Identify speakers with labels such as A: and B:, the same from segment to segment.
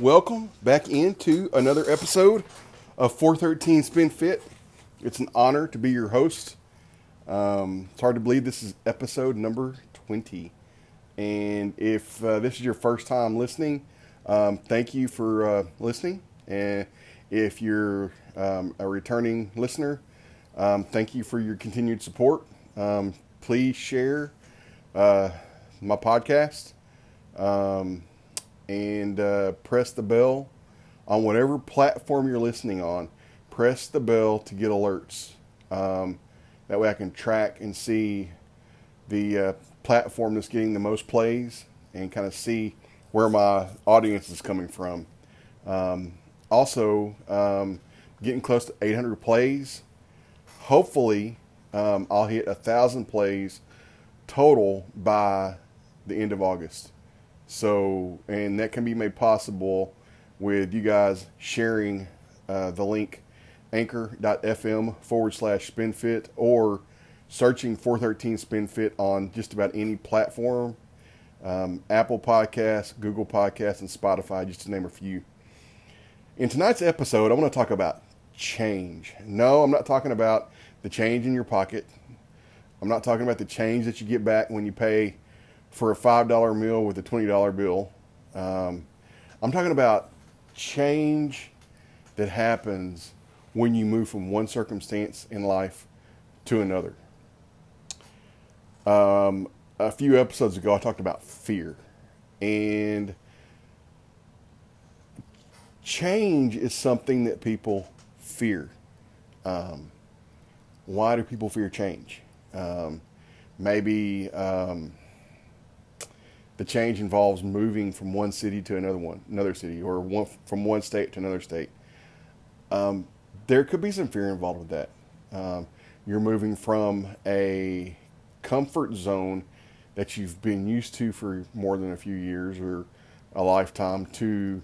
A: welcome back into another episode of 413 Spin Fit. It's an honor to be your host. Um, it's hard to believe this is episode number 20. And if uh, this is your first time listening, um, thank you for uh, listening. And if you're um, a returning listener, um, thank you for your continued support. Um, please share uh, my podcast um, and uh, press the bell on whatever platform you're listening on. Press the bell to get alerts. Um, that way I can track and see the uh, platform that's getting the most plays and kind of see where my audience is coming from. Um, also, um, getting close to 800 plays. Hopefully, um, I'll hit a thousand plays total by the end of August. So, and that can be made possible with you guys sharing uh, the link anchor.fm forward slash spinfit or searching 413 spinfit on just about any platform um, Apple Podcasts, Google Podcasts, and Spotify, just to name a few. In tonight's episode, I want to talk about change. No, I'm not talking about the change in your pocket. I'm not talking about the change that you get back when you pay for a $5 meal with a $20 bill. Um, I'm talking about change that happens when you move from one circumstance in life to another. Um, a few episodes ago, I talked about fear. And change is something that people fear. Um, why do people fear change? Um, maybe um, the change involves moving from one city to another one, another city, or one, from one state to another state. Um, there could be some fear involved with that. Um, you're moving from a comfort zone that you've been used to for more than a few years or a lifetime to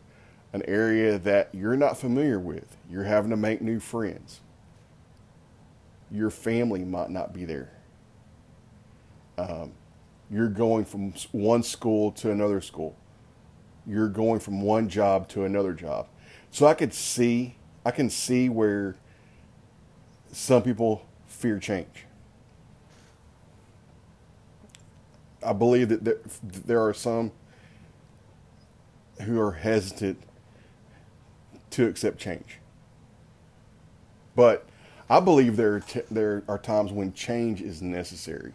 A: an area that you're not familiar with. You're having to make new friends. Your family might not be there. Um, you're going from one school to another school. You're going from one job to another job. So I could see, I can see where some people fear change. I believe that there, are some who are hesitant to accept change. But I believe there are, t- there are times when change is necessary.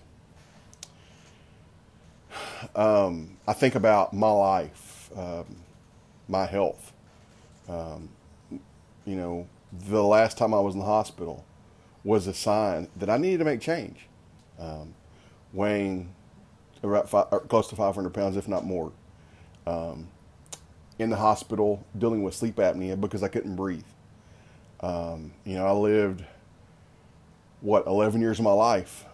A: Um, I think about my life, um, my health. Um, you know, the last time I was in the hospital was a sign that I needed to make change. Um, weighing about five, close to 500 pounds, if not more. Um, in the hospital, dealing with sleep apnea because I couldn't breathe. Um, you know, I lived what 11 years of my life,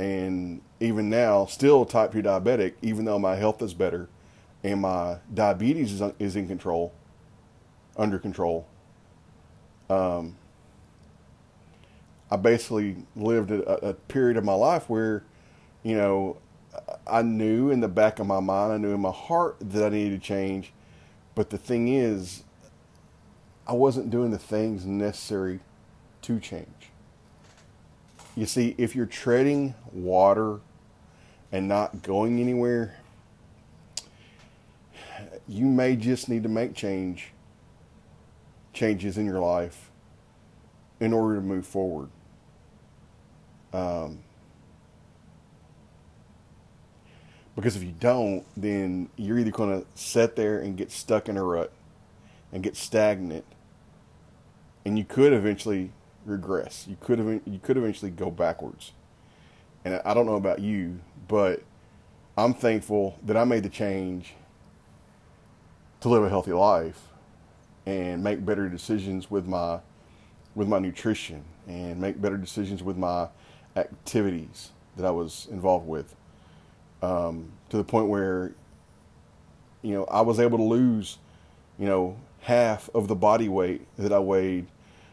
A: and even now, still type 2 diabetic, even though my health is better and my diabetes is, is in control, under control. Um, I basically lived a, a period of my life where you know, I knew in the back of my mind, I knew in my heart that I needed to change. But the thing is, I wasn't doing the things necessary to change. You see, if you're treading water and not going anywhere, you may just need to make change changes in your life in order to move forward. Um, Because if you don't, then you're either going to sit there and get stuck in a rut and get stagnant, and you could eventually regress. You could have you could eventually go backwards. And I don't know about you, but I'm thankful that I made the change to live a healthy life and make better decisions with my with my nutrition and make better decisions with my activities that I was involved with um, to the point where, you know, I was able to lose, you know, half of the body weight that I weighed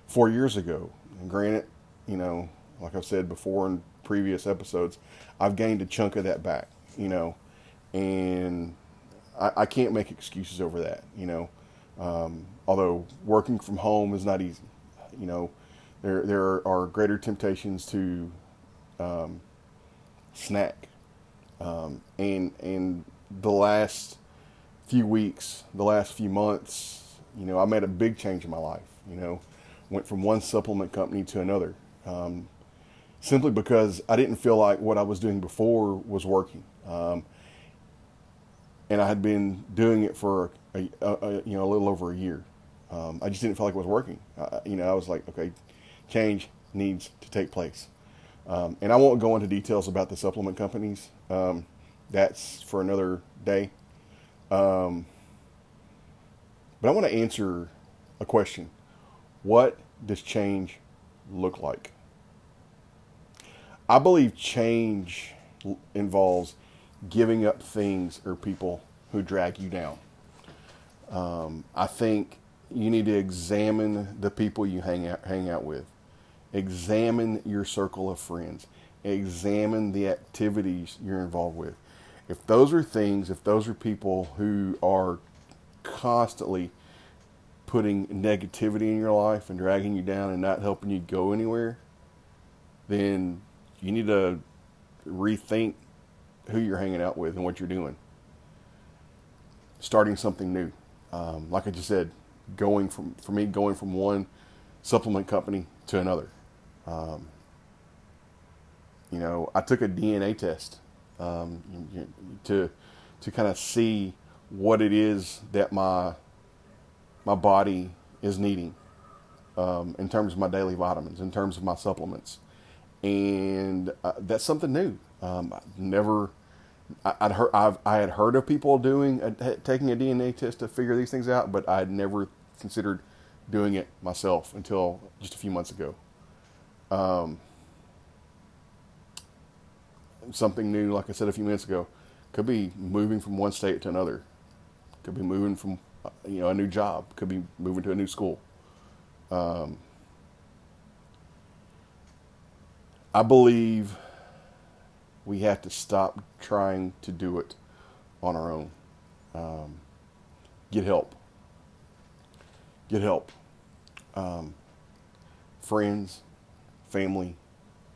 A: four years ago. And granted, you know, like I've said before in previous episodes, I've gained a chunk of that back, you know, and I, I can't make excuses over that. You know, um, although working from home is not easy. You know, there there are greater temptations to um, snack, um, and and the last few weeks, the last few months, you know, I made a big change in my life. You know, went from one supplement company to another, um, simply because I didn't feel like what I was doing before was working, um, and I had been doing it for a, a, a, you know a little over a year. Um, I just didn't feel like it was working. Uh, you know, I was like, okay, change needs to take place. Um, and I won't go into details about the supplement companies. Um, that's for another day. Um, but I want to answer a question. What does change look like? I believe change involves giving up things or people who drag you down. Um, I think you need to examine the people you hang out, hang out with. Examine your circle of friends. Examine the activities you're involved with. If those are things, if those are people who are constantly putting negativity in your life and dragging you down and not helping you go anywhere, then you need to rethink who you're hanging out with and what you're doing. Starting something new. Um, like I just said, going from for me going from one supplement company to another. Um, you know, I took a DNA test um, to to kind of see what it is that my my body is needing um, in terms of my daily vitamins, in terms of my supplements, and uh, that's something new. Um, never, I, would heard, I've, I had heard of people doing a, taking a DNA test to figure these things out, but I had never considered doing it myself until just a few months ago. Um, something new, like I said a few minutes ago, could be moving from one state to another. Could be moving from, you know, a new job. Could be moving to a new school. Um, I believe we have to stop trying to do it on our own. Um, get help. Get help. Um, friends, family,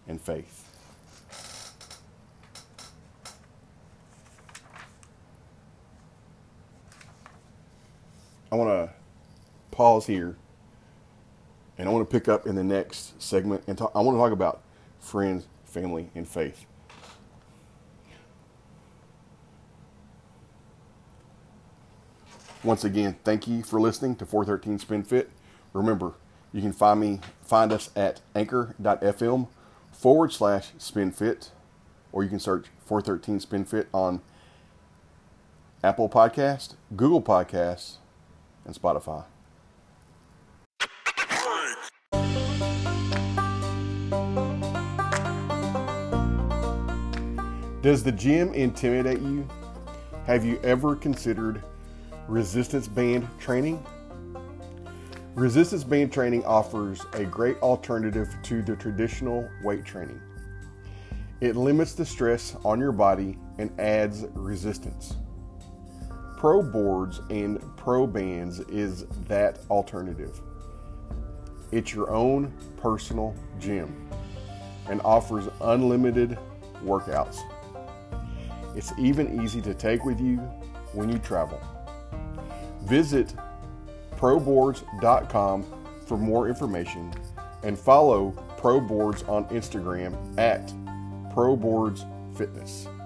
A: and faith. I want to pause here and I want to pick up in the next segment and talk, I want to talk about friends, family, and faith. Once again, thank you for listening to 413 Spin Fit. Remember, you can find me find us at anchor.fm forward slash spinfit, or you can search 413 spinfit on Apple Podcast, Google Podcasts, and Spotify. Does the gym intimidate you? Have you ever considered resistance band training? Resistance band training offers a great alternative to the traditional weight training. It limits the stress on your body and adds resistance. Pro boards and pro bands is that alternative. It's your own personal gym and offers unlimited workouts. It's even easy to take with you when you travel. Visit proboards.com for more information and follow ProBoards on Instagram at ProBoardsFitness.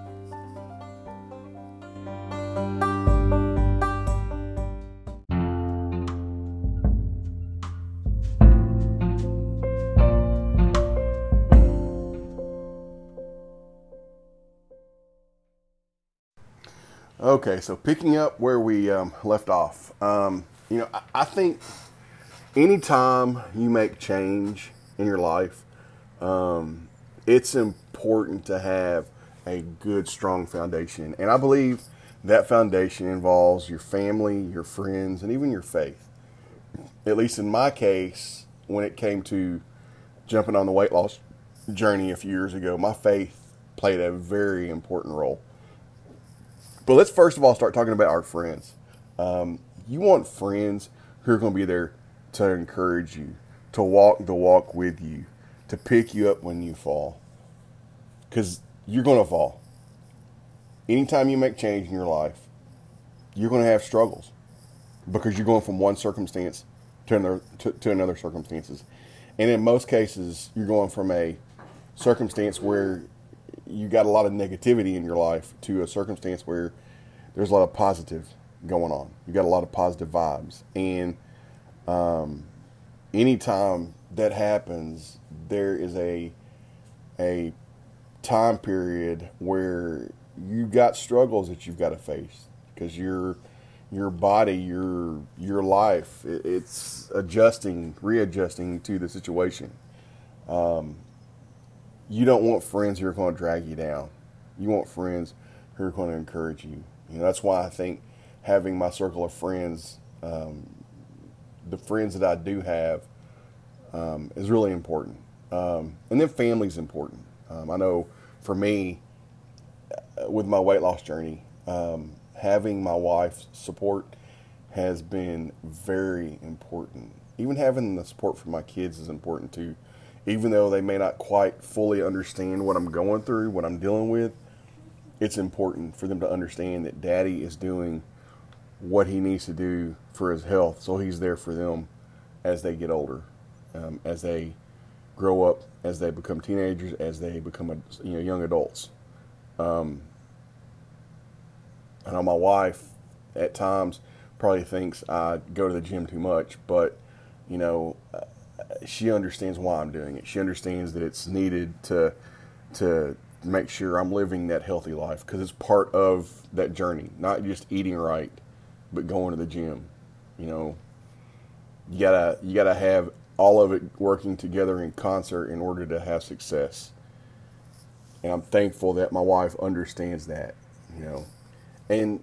A: Okay, so picking up where we um, left off, um, you know, I, I, think anytime you make change in your life, um, it's important to have a good, strong foundation. And I believe that foundation involves your family, your friends, and even your faith. At least in my case, when it came to jumping on the weight loss journey a few years ago, my faith played a very important role But let's first of all start talking about our friends. Um, you want friends who are going to be there to encourage you, to walk the walk with you, to pick you up when you fall. Because you're going to fall. Anytime you make change in your life, you're going to have struggles because you're going from one circumstance to another to, to another circumstances, and in most cases, you're going from a circumstance where you got a lot of negativity in your life to a circumstance where there's a lot of positive going on. You got a lot of positive vibes, and um, anytime that happens, there is a a time period where you got struggles that you've got to face because your your body, your your life, it's adjusting, readjusting to the situation. Um, you don't want friends who are going to drag you down. You want friends who are going to encourage you. You know that's why I think having my circle of friends, um, the friends that I do have, um, is really important. Um, and then family is important. Um, I know for me, uh, with my weight loss journey, um, having my wife's support has been very important. Even having the support from my kids is important too. Even though they may not quite fully understand what I'm going through, what I'm dealing with, it's important for them to understand that daddy is doing what he needs to do for his health. So he's there for them as they get older, um, as they grow up, as they become teenagers, as they become you know young adults. Um, I know my wife at times probably thinks I go to the gym too much, but you know, she understands why I'm doing it. She understands that it's needed to to make sure I'm living that healthy life because it's part of that journey, not just eating right, but going to the gym. You know, you gotta you gotta have all of it working together in concert in order to have success. And I'm thankful that my wife understands that. You know, and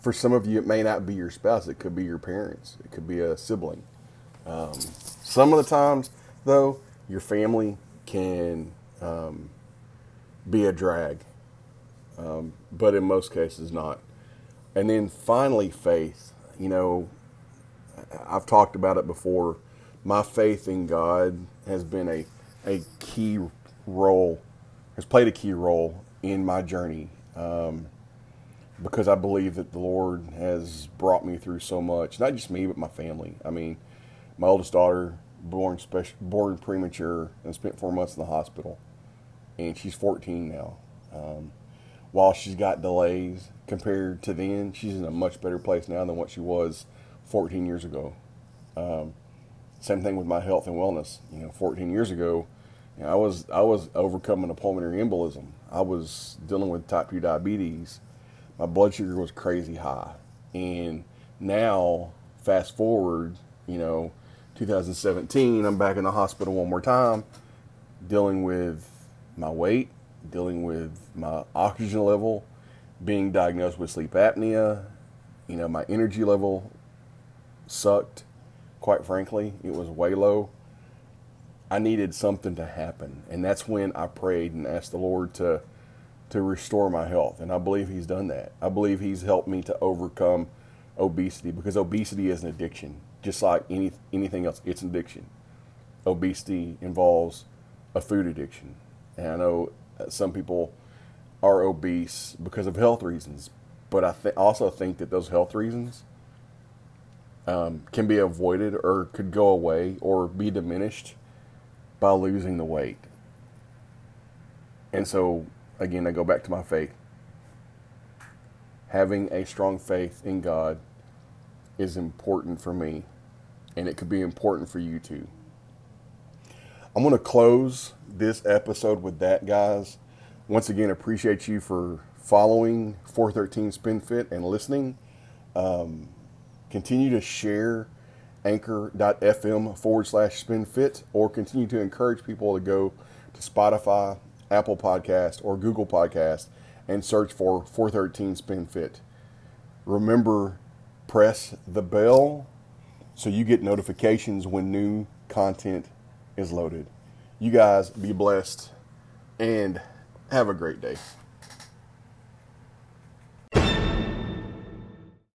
A: for some of you, it may not be your spouse. It could be your parents. It could be a sibling. Um, some of the times, though, your family can um, be a drag, um, but in most cases, not. And then finally, faith. You know, I've talked about it before. My faith in God has been a a key role, has played a key role in my journey. Um, because I believe that the Lord has brought me through so much. Not just me, but my family. I mean, my oldest daughter, born special, born premature, and spent four months in the hospital, and she's 14 now. Um, while she's got delays compared to then, she's in a much better place now than what she was 14 years ago. Um, same thing with my health and wellness. You know, 14 years ago, you know, I was I was overcoming a pulmonary embolism. I was dealing with type 2 diabetes my blood sugar was crazy high. And now, fast forward, you know, 2017, I'm back in the hospital one more time, dealing with my weight, dealing with my oxygen level, being diagnosed with sleep apnea. You know, my energy level sucked, quite frankly. It was way low. I needed something to happen. And that's when I prayed and asked the Lord to to restore my health. And I believe he's done that. I believe he's helped me to overcome obesity because obesity is an addiction, just like any anything else. It's an addiction. Obesity involves a food addiction, and I know some people are obese because of health reasons, but I th- also think that those health reasons um, can be avoided or could go away or be diminished by losing the weight. And so again, I go back to my faith. Having a strong faith in God is important for me, and it could be important for you too. I'm going to close this episode with that, guys. Once again, appreciate you for following 413 SpinFit and listening. Um, continue to share anchor.fm forward slash spinfit or continue to encourage people to go to Spotify, Apple Podcast, or Google Podcast and search for 413 Spin Fit. Remember, press the bell so you get notifications when new content is loaded. You guys be blessed and have a great day.